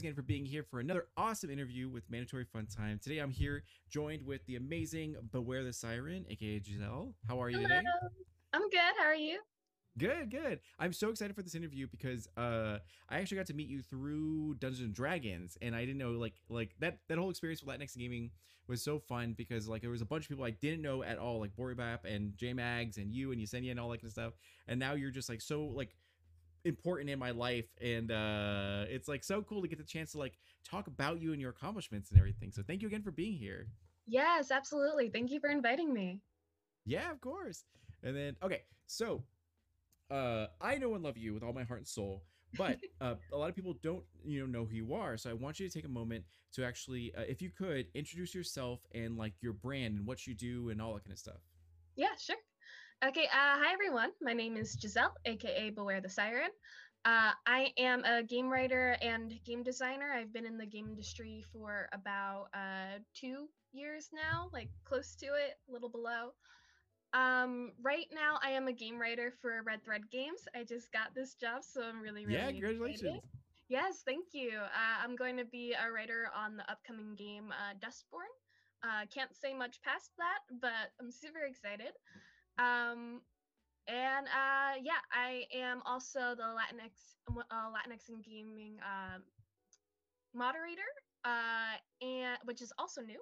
again for being here for another awesome interview with Mandatory Fun Time. Today I'm here joined with the amazing Beware the Siren, aka Giselle. How are you Hello. today? I'm good. How are you? Good, good. I'm so excited for this interview because uh I actually got to meet you through Dungeons and Dragons and I didn't know like like that that whole experience with Latinx gaming was so fun because like there was a bunch of people I didn't know at all, like Boribap and J Mags and you and Yesenia and all that kind of stuff. And now you're just like so like important in my life and uh it's like so cool to get the chance to like talk about you and your accomplishments and everything. So thank you again for being here. Yes, absolutely. Thank you for inviting me. Yeah, of course. And then okay, so uh I know and love you with all my heart and soul, but uh, a lot of people don't you know know who you are. So I want you to take a moment to actually, uh, if you could, introduce yourself and like your brand and what you do and all that kind of stuff. Yeah, sure. Okay. Uh, hi, everyone. My name is Giselle, aka Beware the Siren. Uh, I am a game writer and game designer. I've been in the game industry for about uh, two years now, like close to it, a little below. Um, right now, I am a game writer for Red Thread Games. I just got this job, so I'm really, really yeah, excited. congratulations. Yes, thank you. Uh, I'm going to be a writer on the upcoming game uh, Dustborn. Uh, can't say much past that, but I'm super excited. Um, and uh, yeah, I am also the Latinx uh, Latinx in gaming um, moderator, uh, and which is also new.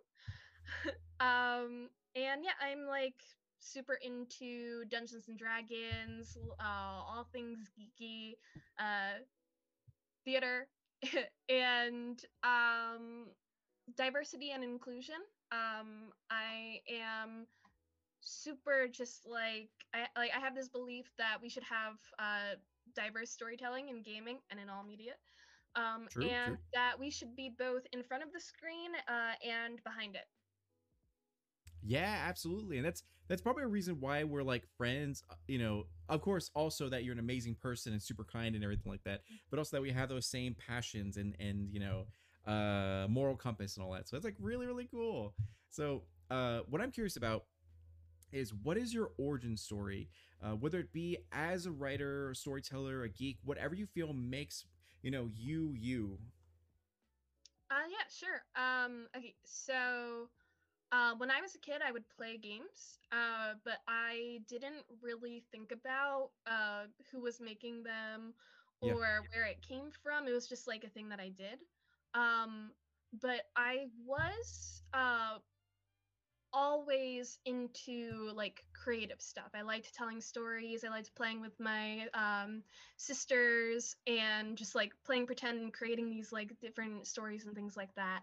um, and yeah, I'm like super into Dungeons and Dragons, uh, all things geeky, uh, theater, and um, diversity and inclusion. Um, I am super just like I like I have this belief that we should have uh, diverse storytelling in gaming and in all media. Um, True, and true. that we should be both in front of the screen uh, and behind it. Yeah, absolutely. And that's that's probably a reason why we're like friends, uh, you know, of course also that you're an amazing person and super kind and everything like that, but also that we have those same passions and and you know, uh moral compass and all that. So it's like really really cool. So, uh what I'm curious about is what is your origin story? Uh whether it be as a writer, a storyteller, a geek, whatever you feel makes, you know, you you. Uh, yeah, sure. Um, okay, so uh, when I was a kid, I would play games, uh, but I didn't really think about uh, who was making them Yeah. or where it came from. It was just like a thing that I did. Um, but I was uh, always into like creative stuff. I liked telling stories. I liked playing with my um, sisters and just like playing pretend and creating these like different stories and things like that.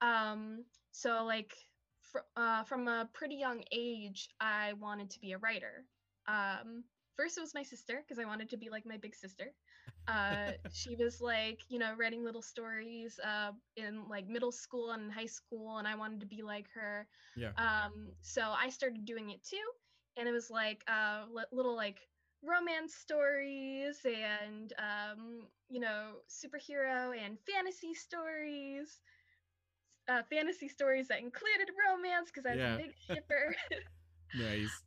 Um, so like fr- uh, from a pretty young age, I wanted to be a writer. Um, first, it was my sister because I wanted to be like my big sister. Uh, she was like, you know, writing little stories uh, in like middle school and high school, and I wanted to be like her. Yeah. Um, so I started doing it too, and it was like uh, li- little like romance stories and um, you know superhero and fantasy stories. Uh, fantasy stories that included romance because I was Yeah. a big shipper. Nice.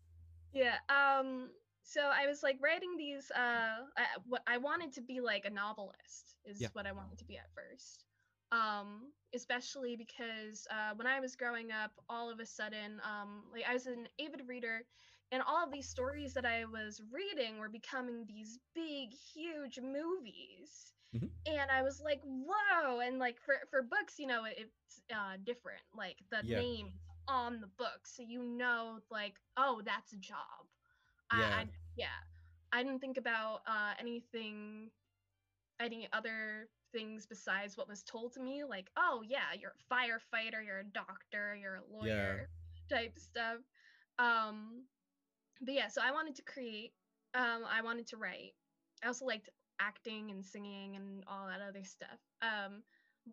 yeah. Um. So I was like writing these. Uh. I, what I wanted to be like a novelist is Yeah. what I wanted to be at first. Um. Especially because uh, when I was growing up, all of a sudden, um, like I was an avid reader, and all of these stories that I was reading were becoming these big, huge movies. Mhm. And I was like, whoa! And like for for books, you know, it, it's uh, different. Like the Yeah. name on the book, so you know, like, oh, that's a job. I, Yeah. I yeah. I didn't think about uh, anything, any other things besides what was told to me. Like, oh yeah, you're a firefighter, you're a doctor, you're a lawyer, type stuff. Um, but yeah, so I wanted to create. Um, I wanted to write. I also liked acting and singing and all that other stuff. Um,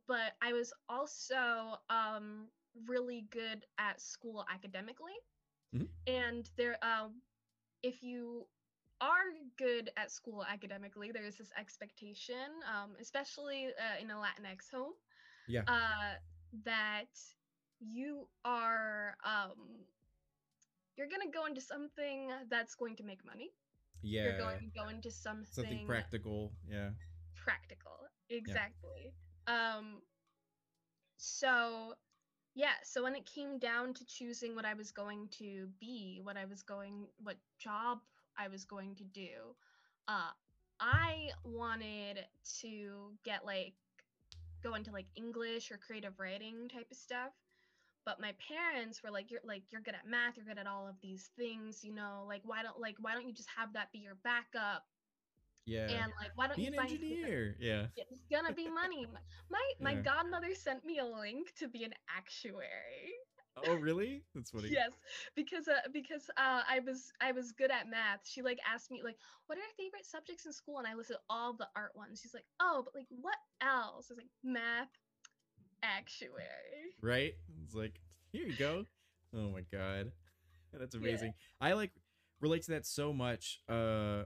but I was also um, really good at school academically. Mhm. And there, um, if you are good at school academically, there's this expectation, um, especially uh, in a Latinx home, Yeah. uh, that you are um, you're gonna go into something that's going to make money. Yeah. You're going to go into something, Something practical. Yeah. practical. Exactly. Um, so yeah, so when it came down to choosing what I was going to be, what I was going, what job I was going to do, uh, I wanted to get like go into like English or creative writing type of stuff. But my parents were like, "You're like you're good at math. You're good at all of these things. You know, like why don't like why don't you just have that be your backup? Yeah. And like why don't Be you an find something that- engineer. Yeah. It's gonna be money. My my Yeah. godmother sent me a link to be an actuary. Oh, really? That's funny. Yes, because uh, because uh, I was I was good at math. She like asked me like, "What are your favorite subjects in school?" And I listed all the art ones. She's like, "Oh, but like what else?" I was like, "Math, actuary." Right? It's like, here you go. Oh my god. That's Yeah. amazing. I like relate to that so much. Uh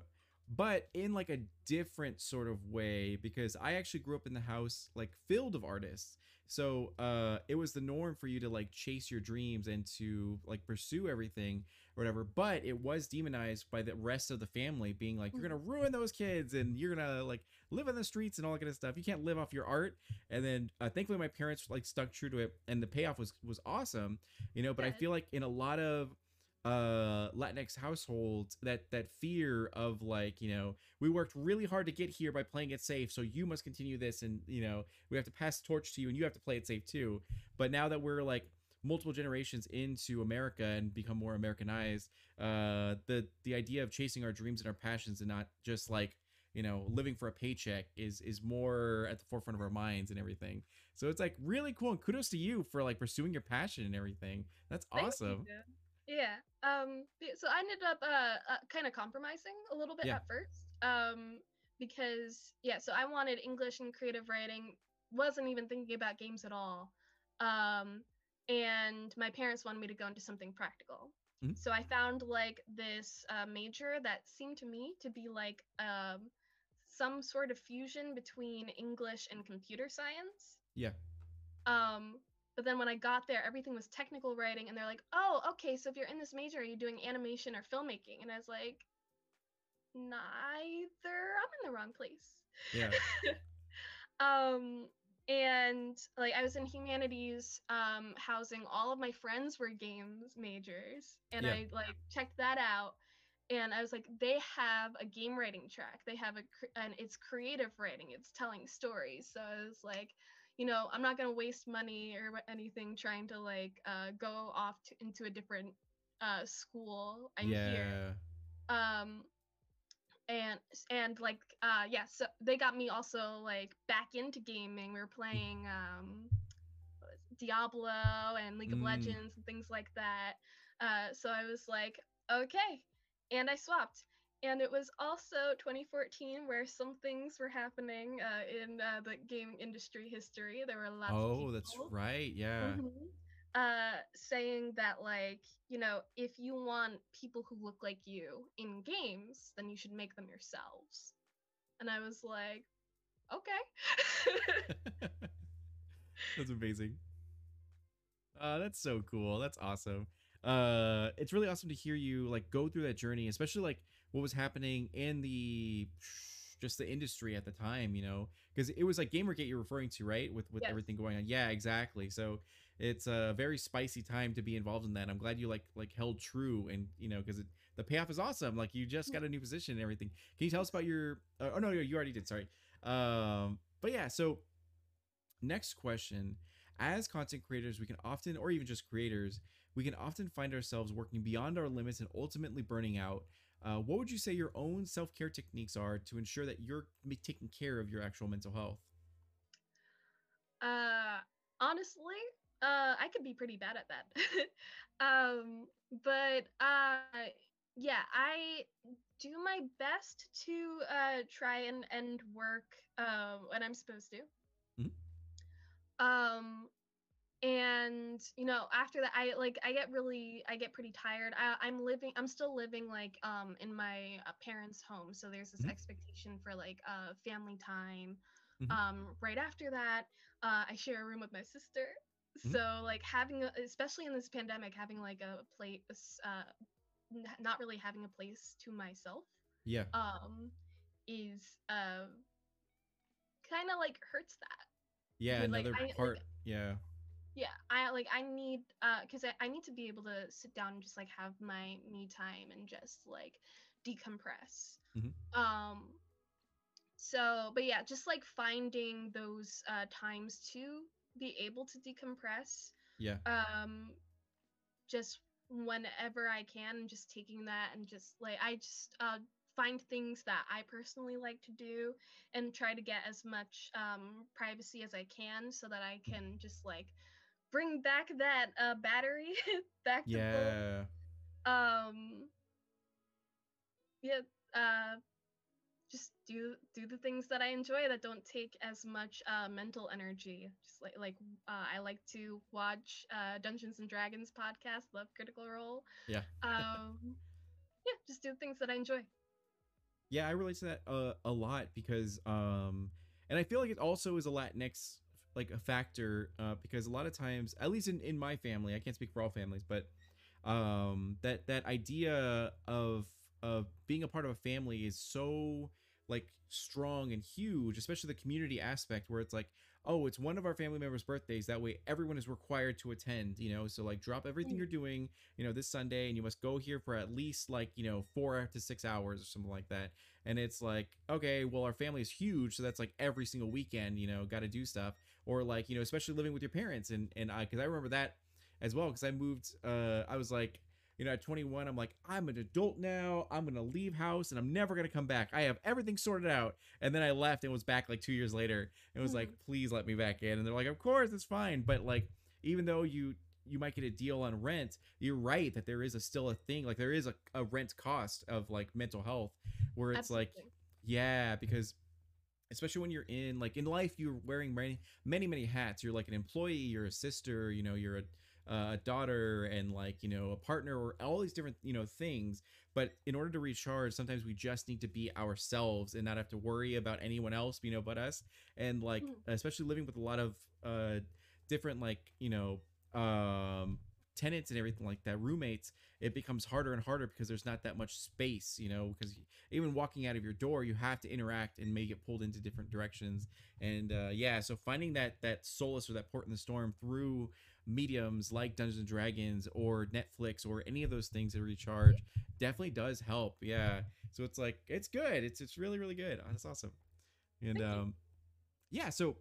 but in like a different sort of way because I actually grew up in the house like filled of artists. So uh it was the norm for you to like chase your dreams and to like pursue everything or whatever. But it was demonized by the rest of the family being like, You're gonna ruin those kids and you're gonna like live in the streets and all that kind of stuff. You can't live off your art. And then uh, thankfully my parents like stuck true to it and the payoff was was awesome, you know, but I feel like in a lot of uh latinx households that that fear of like you know we worked really hard to get here by playing it safe so you must continue this and you know we have to pass the torch to you and you have to play it safe too. But now that we're like multiple generations into america and become more americanized uh the the idea of chasing our dreams and our passions and not just like you know living for a paycheck is is more at the forefront of our minds and everything. So it's like really cool and kudos to you for like pursuing your passion and everything. That's Thank awesome. Dude. Yeah. Um. So I ended up uh, uh kind of compromising a little bit Yeah. at first. Um. Because yeah. So I wanted English and creative writing. Wasn't even thinking about games at all. Um. And my parents wanted me to go into something practical. Mhm. So I found like this uh, major that seemed to me to be like um some sort of fusion between English and computer science. Yeah. Um, but then when I got there, everything was technical writing, and they're like, "Oh, okay. So if you're in this major, are you doing animation or filmmaking?" And I was like, "Neither. I'm in the wrong place." Yeah. um, and like I was in humanities, um, housing. All of my friends were games majors, and Yeah. I like checked that out. And I was like, they have a game writing track. They have a, and it's creative writing. It's telling stories. So I was like, you know, I'm not gonna waste money or anything trying to like uh, go off to, into a different uh, school. I'm yeah. here. Um, and and like uh, yeah, so they got me also like back into gaming. We were playing um, what was it, Diablo and League of Mm. Legends and things like that. Uh, so I was like, okay, and I swapped. And it was also 2014 where some things were happening uh, in uh, the game industry history. There were lots of Oh, people that's right. Yeah. Mhm. Uh, saying that like you know if you want people who look like you in games, then you should make them yourselves. And I was like, okay. that's amazing. Uh, that's so cool. That's awesome. Uh, it's really awesome to hear you like go through that journey, especially like what was happening in the just the industry at the time, you know, because it was like Gamergate you're referring to, right? With with Yes. everything going on. Yeah, exactly. So it's a very spicy time to be involved in that. I'm glad you like like held true and you know because the payoff is awesome. Like you just got a new position and everything. Can you tell us about your? Uh, oh no, you already did. Sorry. Um, but yeah. So next question: As content creators, we can often, or even just creators, we can often find ourselves working beyond our limits and ultimately burning out. Uh, what would you say your own self care techniques are to ensure that you're taking care of your actual mental health? Uh, honestly, uh, I could be pretty bad at that. um, but uh, yeah, I do my best to uh try and end work uh, when I'm supposed to. Mhm. Um, and you know after that i like i get really i get pretty tired I, i'm living i'm still living like um in my uh, parents home so there's this Mhm. expectation for like uh family time Mhm. um right after that uh i share a room with my sister Mhm. so like having a, especially in this pandemic having like a plate uh not really having a place to myself Yeah. um is uh kind of like hurts that Yeah, Dude, like, another I- like, part. yeah. Yeah i like i need uh because I, I need to be able to sit down and just like have my me time and just like decompress Mhm. um so but yeah just like finding those uh times to be able to decompress Yeah. um just whenever i can and just taking that and just like i just uh find things that i personally like to do and try to get as much um privacy as i can so that i can just like bring back that uh battery back to full Yeah. um yeah uh just do do the things that i enjoy that don't take as much uh mental energy just like like uh, i like to watch uh dungeons and dragons podcast love critical role Yeah. um yeah just do things that i enjoy Yeah, I relate to that uh, a lot because um and I feel like it also is a Latinx like a factor uh because a lot of times at least in in my family, I can't speak for all families, but um that that idea of of being a part of a family is so like strong and huge, especially the community aspect where it's like, oh, it's one of our family members' birthdays. That way everyone is required to attend, you know. So like drop everything you're doing, you know, this Sunday and you must go here for at least like, you know, four to six hours or something like that. And it's like, okay, well, our family is huge, so that's like every single weekend, you know, got to do stuff. Or like, you know, especially living with your parents, and and I, because I remember that as well, because I moved. Uh, I was like, you know, at 21, I'm like, I'm an adult now. I'm gonna leave house, and I'm never gonna come back. I have everything sorted out. And then I left and was back like two years later. And was like, please let me back in. And they're like, of course, it's fine. But like, even though you you might get a deal on rent you're right that there is a still a thing like there is a, a rent cost of like mental health where it's like yeah because especially when you're in like in life you're wearing many many many hats. You're like an employee you're a sister you know you're a, a daughter and like you know a partner or all these different you know things. But in order to recharge sometimes we just need to be ourselves and not have to worry about anyone else you know but us. And like Mhm. especially living with a lot of uh different like you know um tenants and everything like that roommates it becomes harder and harder because there's not that much space you know because even walking out of your door you have to interact and may get pulled into different directions. And uh yeah so finding that that solace or that port in the storm through mediums like dungeons and dragons or netflix or any of those things that recharge definitely does help yeah. So it's like it's good. It's it's really really good. That's awesome. And um yeah so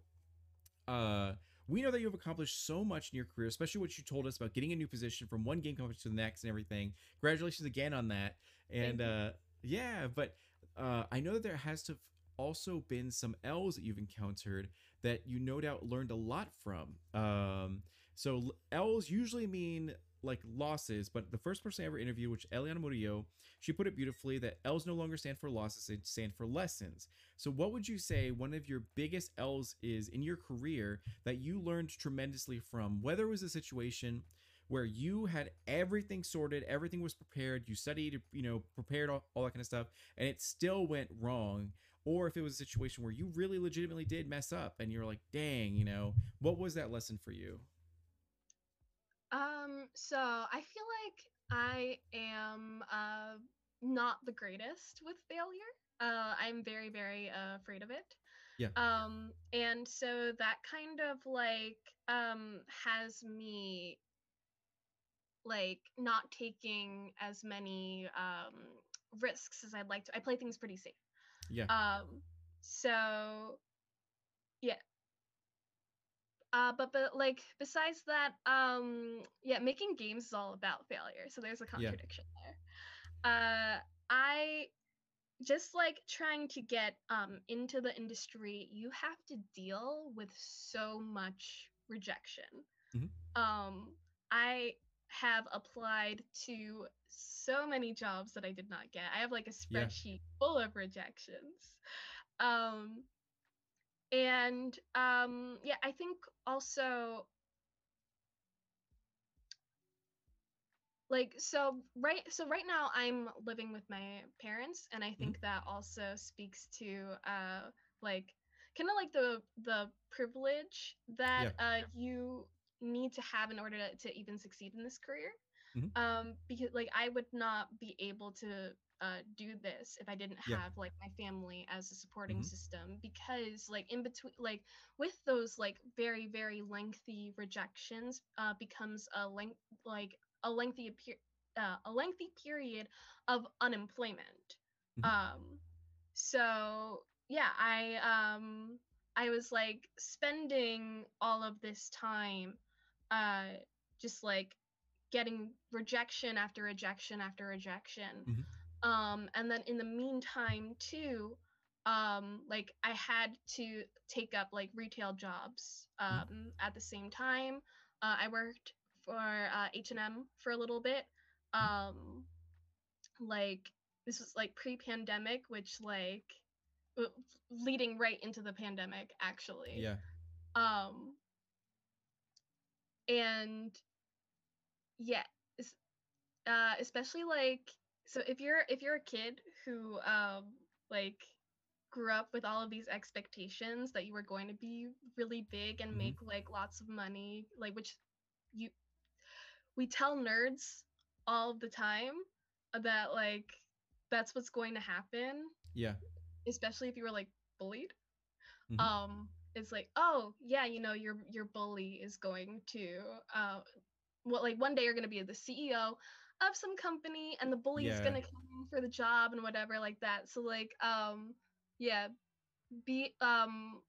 uh we know that you have accomplished so much in your career, especially what you told us about getting a new position from one game company to the next and everything. Congratulations again on that. And uh yeah, but uh I know that there has to have also been some L's that you've encountered that you no doubt learned a lot from. Um so L's usually mean like losses, but the first person I ever interviewed, which Eliana Murillo, she put it beautifully that L's no longer stand for losses, they stand for lessons. So, what would you say one of your biggest L's is in your career that you learned tremendously from? Whether it was a situation where you had everything sorted, everything was prepared, you studied, you know, prepared all, all that kind of stuff, and it still went wrong, or if it was a situation where you really legitimately did mess up and you're like, dang, you know, what was that lesson for you? Um, so I feel like I am uh not the greatest with failure. Uh, I'm very, very uh, afraid of it. Yeah. Um, and so that kind of like um has me like not taking as many um risks as I'd like to. I play things pretty safe. Yeah. Um, so. Uh, but but like besides that, um, yeah, making games is all about failure. So there's a Yeah. contradiction there. Uh, I just like trying to get um into the industry. You have to deal with so much rejection. Mhm. Um, I have applied to so many jobs that I did not get. I have like a Yeah. spreadsheet full of rejections. Um, and um, yeah, I think also like so right so right now I'm living with my parents, and I think that also speaks to uh like kind of like the the privilege that uh you need to have in order to, to even succeed in this career. Mhm. um because like i would not be able to uh, do this if I didn't Yeah. have like my family as a supporting Mhm. system because like in between like with those like very very lengthy rejections uh, becomes a length like a lengthy appear uh, a lengthy period of unemployment. Mhm. Um, so yeah, I um I was like spending all of this time uh just like getting rejection after rejection after rejection. Mhm. Um and then in the meantime too um like I had to take up like retail jobs um at the same time. Uh, I worked for uh, H&M for a little bit. Um like this was like pre-pandemic which like leading right into the pandemic actually Yeah. um and yeah uh especially like so if you're if you're a kid who um like grew up with all of these expectations that you were going to be really big and Mhm. make like lots of money like which you we tell nerds all the time that like that's what's going to happen Yeah. especially if you were like bullied Mhm. um it's like oh yeah you know your your bully is going to uh well like one day you're going to be the ceo of some company and the bully is Yeah. to come in for the job and whatever like that so like um yeah be um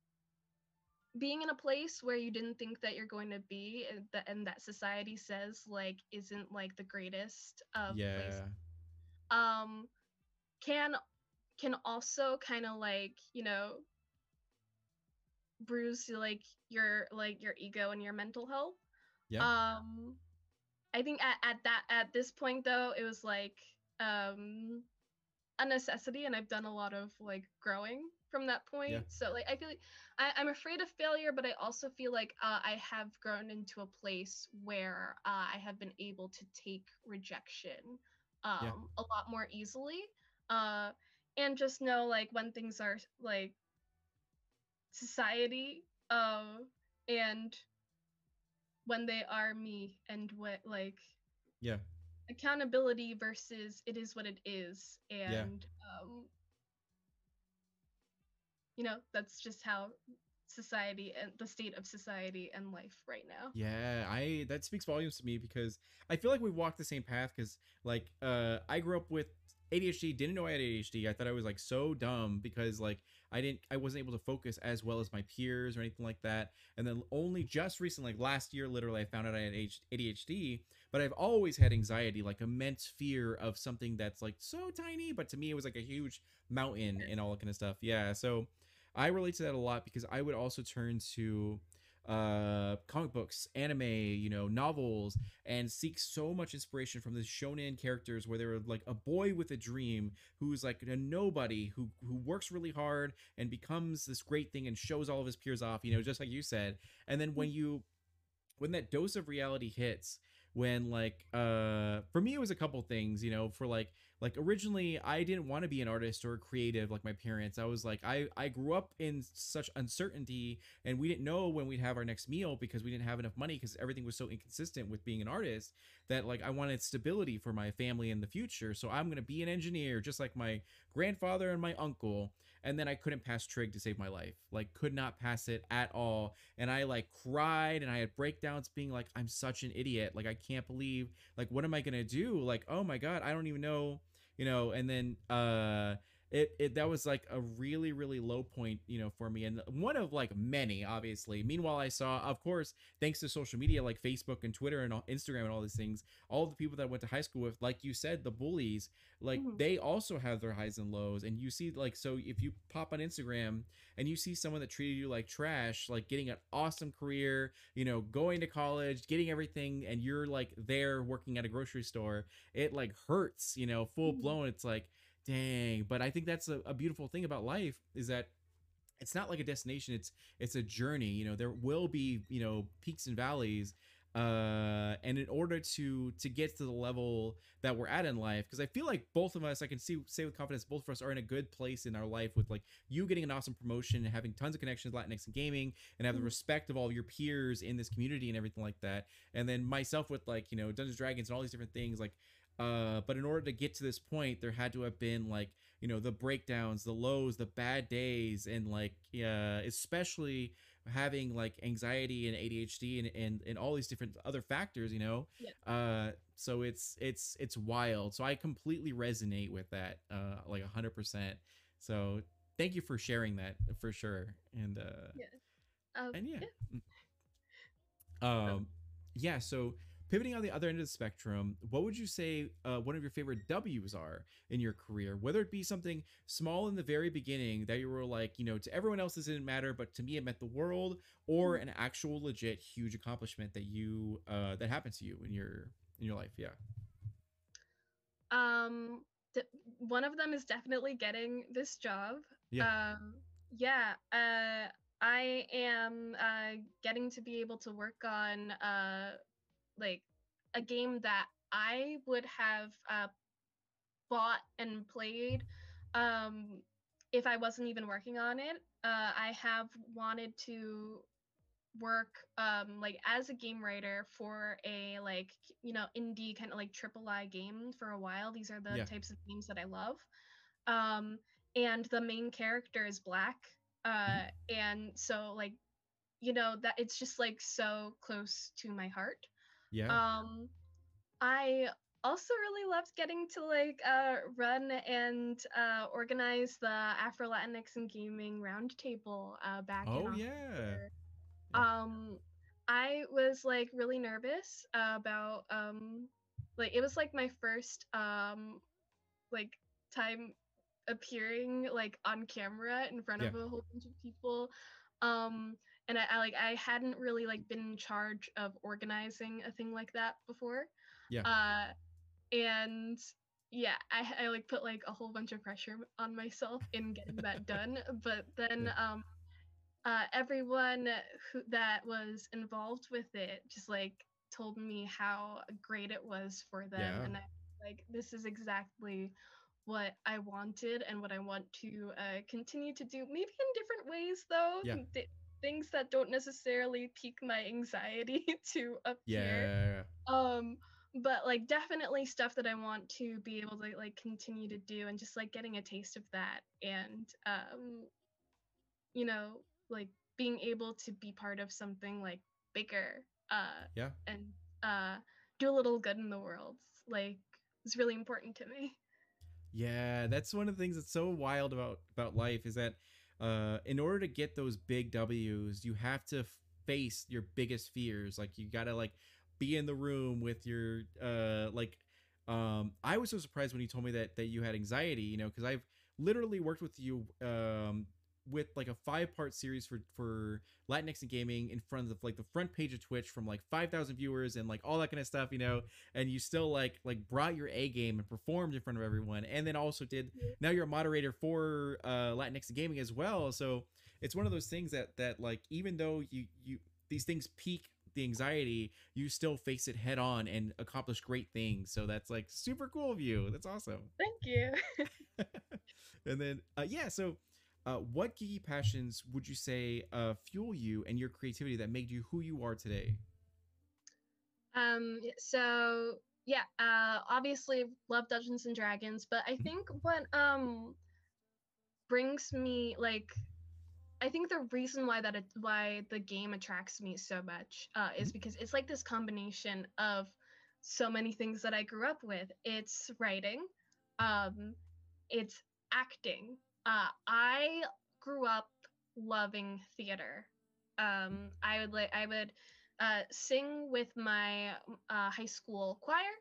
being in a place where you didn't think that you're going to be and that, and that society says like isn't like the greatest of yeah. places um can can also kind of like you know bruise like your like your ego and your mental health Yeah. um i think at, at that at this point though it was like um a necessity and i've done a lot of like growing from that point. So like i feel like I, i'm afraid of failure but i also feel like uh, i have grown into a place where uh, i have been able to take rejection um a lot more easily. Uh and just know like when things are like society uh and when they are me and what like Yeah. accountability versus it is what it is and um you know that's just how society and the state of society and life right now Yeah, I that speaks volumes to me because I feel like we walked the same path because like uh I grew up with ADHD, didn't know I had ADHD. I thought I was like so dumb because like I didn't I wasn't able to focus as well as my peers or anything like that. And then only just recently, like last year literally I found out I had ADHD, but I've always had anxiety, like immense fear of something that's like so tiny, but to me it was like a huge mountain and all that kind of stuff. Yeah, so I relate to that a lot because I would also turn to uh comic books anime you know novels and seek so much inspiration from the shonen characters where they were like a boy with a dream who's like a nobody who who works really hard and becomes this great thing and shows all of his peers off you know just like you said. And then when you when that dose of reality hits when like uh for me it was a couple things you know for like like originally i didn't want to be an artist or creative like my parents. I was like i i grew up in such uncertainty and we didn't know when we'd have our next meal because we didn't have enough money because everything was so inconsistent with being an artist that like i wanted stability for my family in the future. So i'm going to be an engineer just like my grandfather and my uncle and then i couldn't pass trig to save my life. Like could not pass it at all. And i like cried and i had breakdowns being like i'm such an idiot. Like i can't believe like what am i going to do? Like oh my god i don't even know you know and then uh it, it that was like a really really low point you know for me and one of like many obviously meanwhile i saw of course thanks to social media like facebook and twitter and instagram and all these things all the people that I went to high school with like you said the bullies like Mhm. they also have their highs and lows and you see like so if you pop on instagram and you see someone that treated you like trash like getting an awesome career you know going to college getting everything and you're like there working at a grocery store it like hurts you know full Mhm. blown it's like dang but i think that's a, a beautiful thing about life is that it's not like a destination it's it's a journey you know there will be you know peaks and valleys uh and in order to to get to the level that we're at in life because i feel like both of us i can see say with confidence both of us are in a good place in our life with like you getting an awesome promotion and having tons of connections latinx and gaming and have the Mhm. respect of all your peers in this community and everything like that and then myself with like you know dungeons dragons and all these different things like uh but in order to get to this point there had to have been like you know the breakdowns the lows the bad days and like yeah especially having like anxiety and adhd and, and and all these different other factors you know Yeah. uh so it's it's it's wild so i completely resonate with that uh like 100% so thank you for sharing that for sure and uh Um, and yeah. yeah. Mm. Um, yeah. So pivoting on the other end of the spectrum, what would you say uh, one of your favorite W's are in your career? Whether it be something small in the very beginning that you were like, you know, to everyone else this didn't matter, but to me it meant the world, or an actual legit huge accomplishment that you uh, that happened to you in your in your life. Yeah. Um, th- one of them is definitely getting this job. Yeah. Um, yeah. Uh, I am uh, getting to be able to work on uh, like a game that I would have uh, bought and played um, if I wasn't even working on it. Uh, I have wanted to work um like as a game writer for a like you know indie kind of like triple I game for a while. These are the Yeah. types of games that I love. Um and the main character is black. Uh and so like you know that it's just like so close to my heart. Yeah. Um I also really loved getting to like uh run and uh organize the Afro Latinx and Gaming Roundtable uh back in oh yeah. Yeah. Um, I was like really nervous about um, like it was like my first um, like time appearing like on camera in front Yeah. of a whole bunch of people. Um, and I, I like I hadn't really like been in charge of organizing a thing like that before. Yeah. Uh, and yeah, I, I like put like a whole bunch of pressure on myself in getting that done. But then um uh, everyone who that was involved with it just like told me how great it was for them Yeah. and I like this is exactly what I wanted and what I want to uh, continue to do maybe in different ways though Yeah. Things that don't necessarily pique my anxiety to appear Yeah. um but like definitely stuff that i want to be able to like continue to do and just like getting a taste of that and um you know like being able to be part of something like bigger uh Yeah. and uh do a little good in the world like is really important to me Yeah, that's one of the things that's so wild about about life is that uh in order to get those big W's, you have to face your biggest fears. Like you got to like be in the room with your uh like um I was so surprised when you told me that that you had anxiety, you know, cuz I've literally worked with you um with like a five part series for for Latinx and gaming in front of like the front page of Twitch from like 5,000 viewers and like all that kind of stuff, you know, and you still like like brought your A game and performed in front of everyone and then also did now you're a moderator for uh Latinx and gaming as well. So it's one of those things that that like even though you you these things peak the anxiety, you still face it head on and accomplish great things. So that's like super cool of you. That's awesome. thank you and then uh yeah, so uh, what geeky passions would you say uh, fuel you and your creativity that made you who you are today? Um, so yeah, uh, obviously love Dungeons and Dragons, but I Mhm. think what um brings me like I think the reason why that why the game attracts me so much uh, is because it's like this combination of so many things that I grew up with. It's writing, um, it's acting. Uh, I grew up loving theater. Um, I would like I would uh, sing with my uh, high school choir.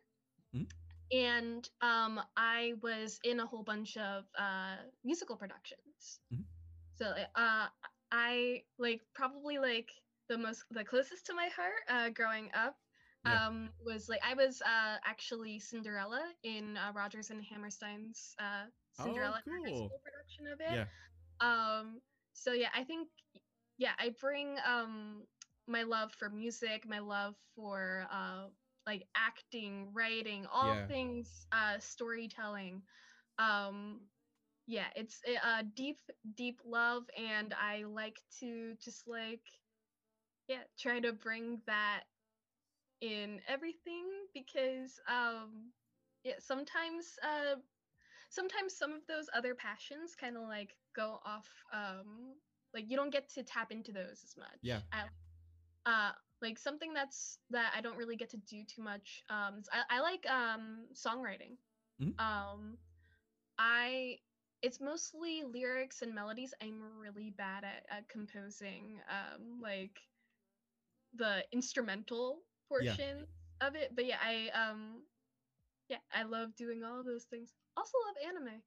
Mhm. And um, I was in a whole bunch of uh, musical productions. Mhm. So uh, I like probably like the most the closest to my heart uh, growing up Yeah. um, was like I was uh, actually Cinderella in uh, Rodgers and Hammerstein's uh, Oh, Cinderella high cool. school production of it. Yeah. Um, so yeah, I think yeah, I bring um my love for music, my love for uh like acting, writing, all Yeah. things uh storytelling. Um yeah, it's a uh, deep deep love and I like to just like yeah, try to bring that in everything because um yeah, sometimes uh sometimes some of those other passions kind of like go off um like you don't get to tap into those as much. Yeah. I, uh like something that's that I don't really get to do too much. Um I, I like um songwriting. Mhm. Um I it's mostly lyrics and melodies. I'm really bad at, at composing um like the instrumental Yeah. portion of it. But yeah, I um yeah, I love doing all those things. Also love anime.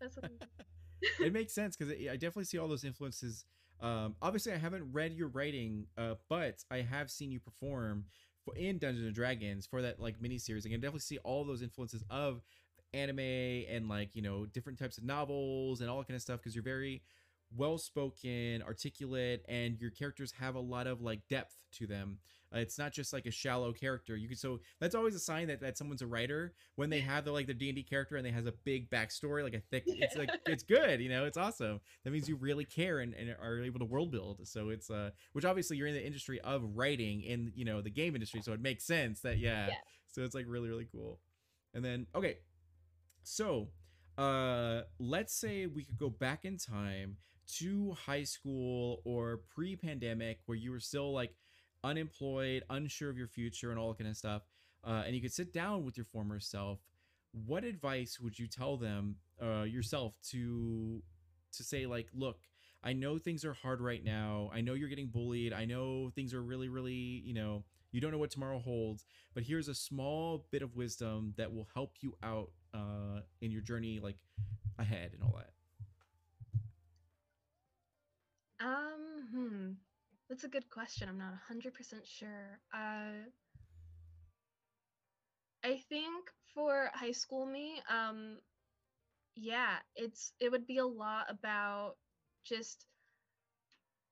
That's it makes sense because I definitely see all those influences. Um, obviously, I haven't read your writing, uh, but I have seen you perform for, in Dungeons and Dragons for that like mini series. I can definitely see all those influences of anime and like you know different types of novels and all that kind of stuff because you're very well spoken, articulate, and your characters have a lot of like depth to them. Uh, it's not just like a shallow character. You can so that's always a sign that, that someone's a writer when they have the like the D and D character and they has a big backstory, like a thick. It's like it's good, you know. It's awesome. That means you really care and, and are able to world build. So it's uh, which obviously you're in the industry of writing in you know the game industry, so it makes sense that yeah. Yeah. So it's like really really cool. And then okay, so uh, let's say we could go back in time to high school or pre-pandemic where you were still like unemployed, unsure of your future and all that kind of stuff. Uh, and you could sit down with your former self. What advice would you tell them uh, yourself to to say like, look, I know things are hard right now. I know you're getting bullied. I know things are really, really, you know, you don't know what tomorrow holds. But here's a small bit of wisdom that will help you out uh, in your journey, like ahead and all that. Um, hmm. That's a good question. I'm not 100% sure. Uh, I think for high school me, um, yeah, it's it would be a lot about just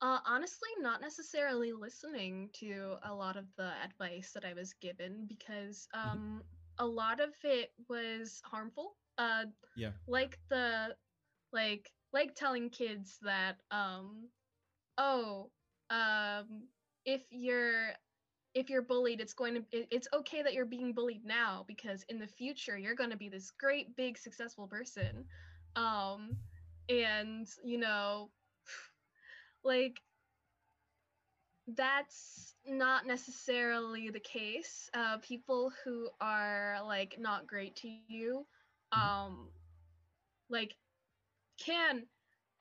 uh, honestly not necessarily listening to a lot of the advice that I was given because um, a lot of it was harmful. Uh, Yeah. like the like like telling kids that um oh um if you're if you're bullied it's going to it's okay that you're being bullied now because in the future you're going to be this great big successful person um and you know like that's not necessarily the case uh people who are like not great to you Mhm. um like can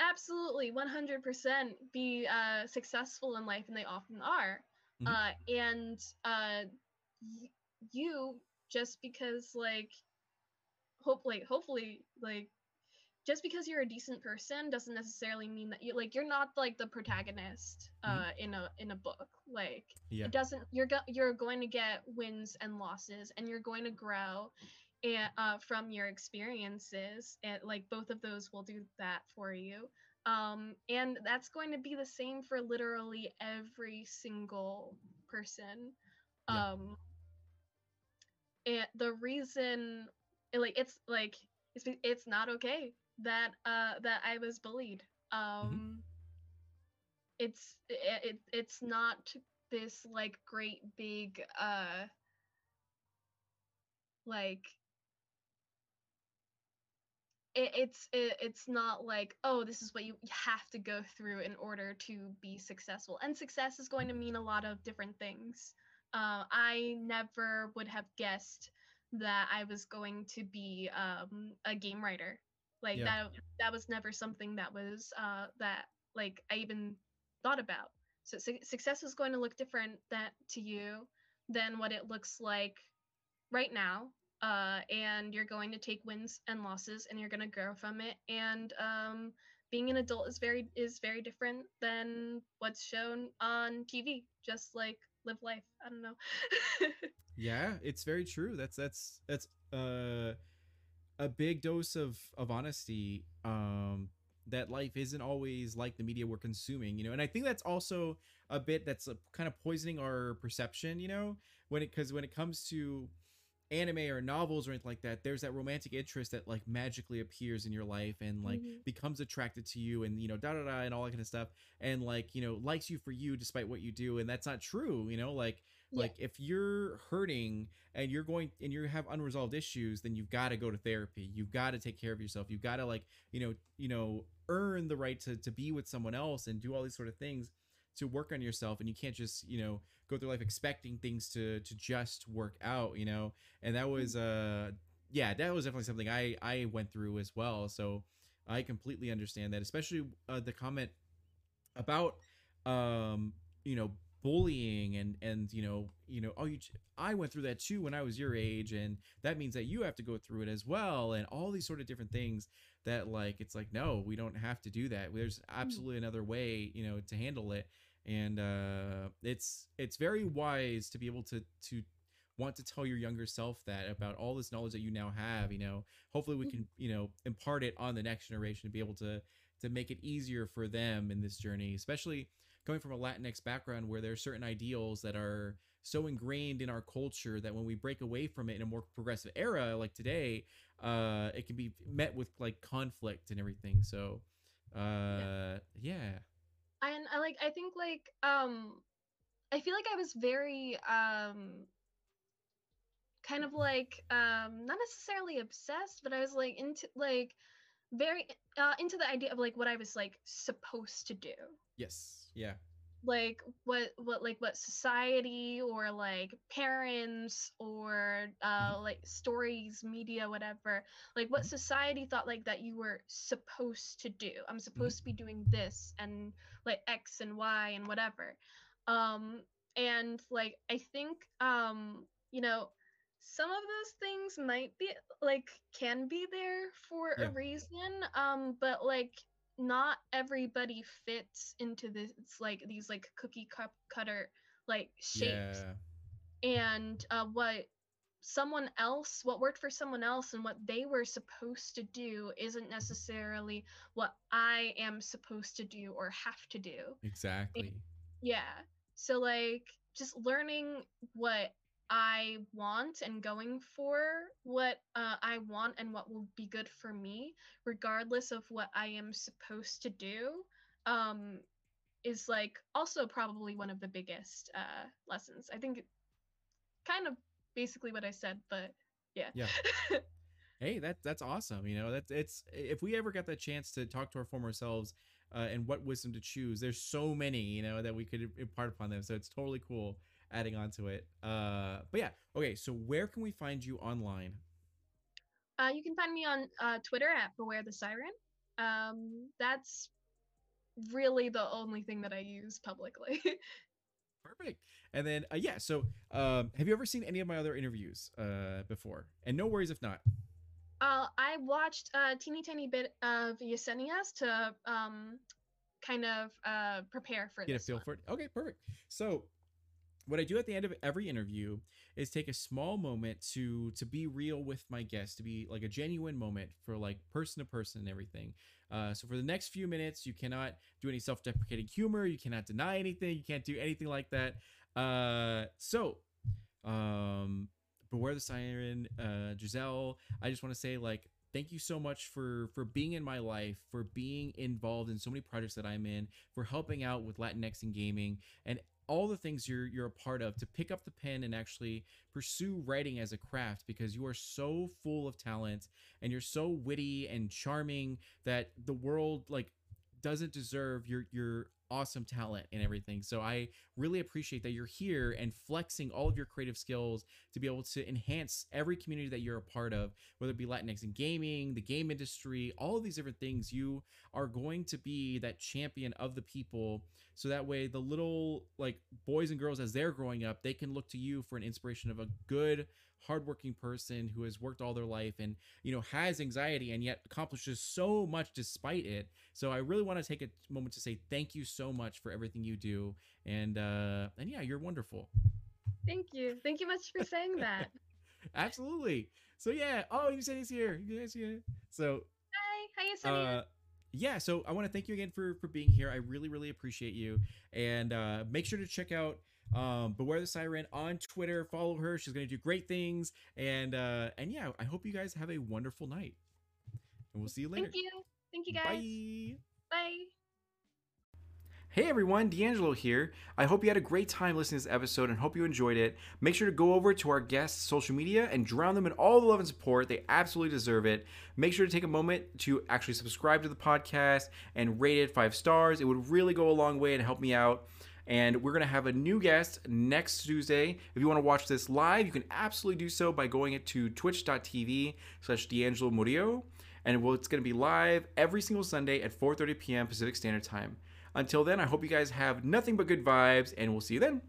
absolutely 100% be uh, successful in life and they often are Mhm. uh, and uh, y- you just because like hopefully hopefully like just because you're a decent person doesn't necessarily mean that you like you're not like the protagonist uh in a in a book like Yeah. it doesn't you're go- you're going to get wins and losses and you're going to grow and uh, from your experiences and like both of those will do that for you. Um and that's going to be the same for literally every single person. Yeah. um and the reason it, like it's like it's it's not okay that uh that I was bullied. Um it's it, it it's not this like great big uh like it, it's it, it's not like oh this is what you have to go through in order to be successful. And success is going to mean a lot of different things. Uh, i never would have guessed that i was going to be um, a game writer. Like Yeah. that that was never something that was uh, that like i even thought about. So su- success is going to look different that to you than what it looks like right now uh, and you're going to take wins and losses and you're going to grow from it. And um, being an adult is very is very different than what's shown on tv just like live life. I don't know. Yeah, it's very true. That's that's that's uh a big dose of of honesty um that life isn't always like the media we're consuming, you know. And I think that's also a bit that's uh kind of poisoning our perception, you know, when it cuz when it comes to anime or novels or anything like that there's that romantic interest that like magically appears in your life and like Mhm. becomes attracted to you and you know da da da and all that kind of stuff and like you know likes you for you despite what you do and that's not true you know like Yeah. like if you're hurting and you're going and you have unresolved issues then you've got to go to therapy you've got to take care of yourself you've got to like you know you know earn the right to to be with someone else and do all these sort of things to work on yourself and you can't just you know go through life expecting things to to just work out you know? And that was uh yeah that was definitely something i i went through as well. So i completely understand that especially uh, the comment about um you know bullying and and you know you know oh you i went through that too when i was your age and that means that you have to go through it as well and all these sort of different things that like it's like no we don't have to do that. There's absolutely another way you know to handle it. And uh it's it's very wise to be able to to want to tell your younger self that about all this knowledge that you now have you know. Hopefully we can you know impart it on the next generation to be able to to make it easier for them in this journey especially coming from a latinx background where there are certain ideals that are so ingrained in our culture that when we break away from it in a more progressive era like today uh it can be met with like conflict and everything. So uh yeah. And I like I think like um I feel like I was very um kind of like um not necessarily obsessed, but I was like into like very uh into the idea of like what I was like supposed to do. yes. Yeah Like what what like what society or like parents or uh like stories, media, whatever, like what Mhm. society thought like that you were supposed to do. I'm supposed to be doing this and like X and Y and whatever. Um and like I think um you know some of those things might be like can be there for Yeah. a reason um but like not everybody fits into this like these like cookie cup cutter like shapes. Yeah. And uh what someone else what worked for someone else and what they were supposed to do isn't necessarily what i am supposed to do or have to do. Exactly. Yeah. So like just learning what i want and going for what uh, i want and what will be good for me regardless of what i am supposed to do um is like also probably one of the biggest uh lessons. I think kind of basically what i said but yeah. Yeah. hey that that's awesome you know that's it's if we ever got the chance to talk to our former selves uh, and what wisdom to choose there's so many you know that we could impart upon them so it's totally cool adding on to it uh but yeah okay so where can we find you online Uh, you can find me on uh, Twitter at Beware the Siren. Um, that's really the only thing that I use publicly. perfect and then uh, yeah so um have you ever seen any of my other interviews uh before and no worries if not uh, I watched a teeny tiny bit of Yesenia's to um, kind of uh, prepare for get a feel one. for it. Okay, perfect. So, what I do at the end of every interview is take a small moment to to be real with my guest, to be like a genuine moment for like person to person and everything. Uh, so for the next few minutes, you cannot do any self-deprecating humor. You cannot deny anything. You can't do anything like that. Uh, so, um, beware the siren, uh, Giselle. I just want to say like thank you so much for for being in my life for being involved in so many projects that i'm in for helping out with latinx and gaming and all the things you're you're a part of to pick up the pen and actually pursue writing as a craft because you are so full of talent and you're so witty and charming that the world like doesn't deserve your your awesome talent and everything. So I really appreciate that you're here and flexing all of your creative skills to be able to enhance every community that you're a part of, whether it be Latinx in gaming, the game industry, all of these different things. You are going to be that champion of the people. So that way, the little like boys and girls as they're growing up, they can look to you for an inspiration of a good, hardworking person who has worked all their life and you know has anxiety and yet accomplishes so much despite it. So I really want to take a moment to say thank you so much for everything you do, and uh, and yeah, you're wonderful. Thank you. Thank you much for saying that. Absolutely. So yeah. Oh, you said he's here. You guys here. So Hi. Hi, Yesenia. uh, yeah. So I want to thank you again for for being here. I really really appreciate you, and uh, make sure to check out Um, Beware the Siren on Twitter. Follow her. She's going to do great things. And uh, and yeah, I hope you guys have a wonderful night. And we'll see you later. Thank you. Thank you guys. Bye. Bye. Hey everyone, D'Angelo here. I hope you had a great time listening to this episode and hope you enjoyed it. Make sure to go over to our guests' social media and drown them in all the love and support. They absolutely deserve it. Make sure to take a moment to actually subscribe to the podcast and rate it five stars. It would really go a long way and help me out. And we're going to have a new guest next Tuesday. If you want to watch this live, you can absolutely do so by going to twitch.tv slash D'Angelo Murillo. And it's going to be live every single Sunday at 4.30 p.m. Pacific Standard Time. Until then, I hope you guys have nothing but good vibes, and we'll see you then.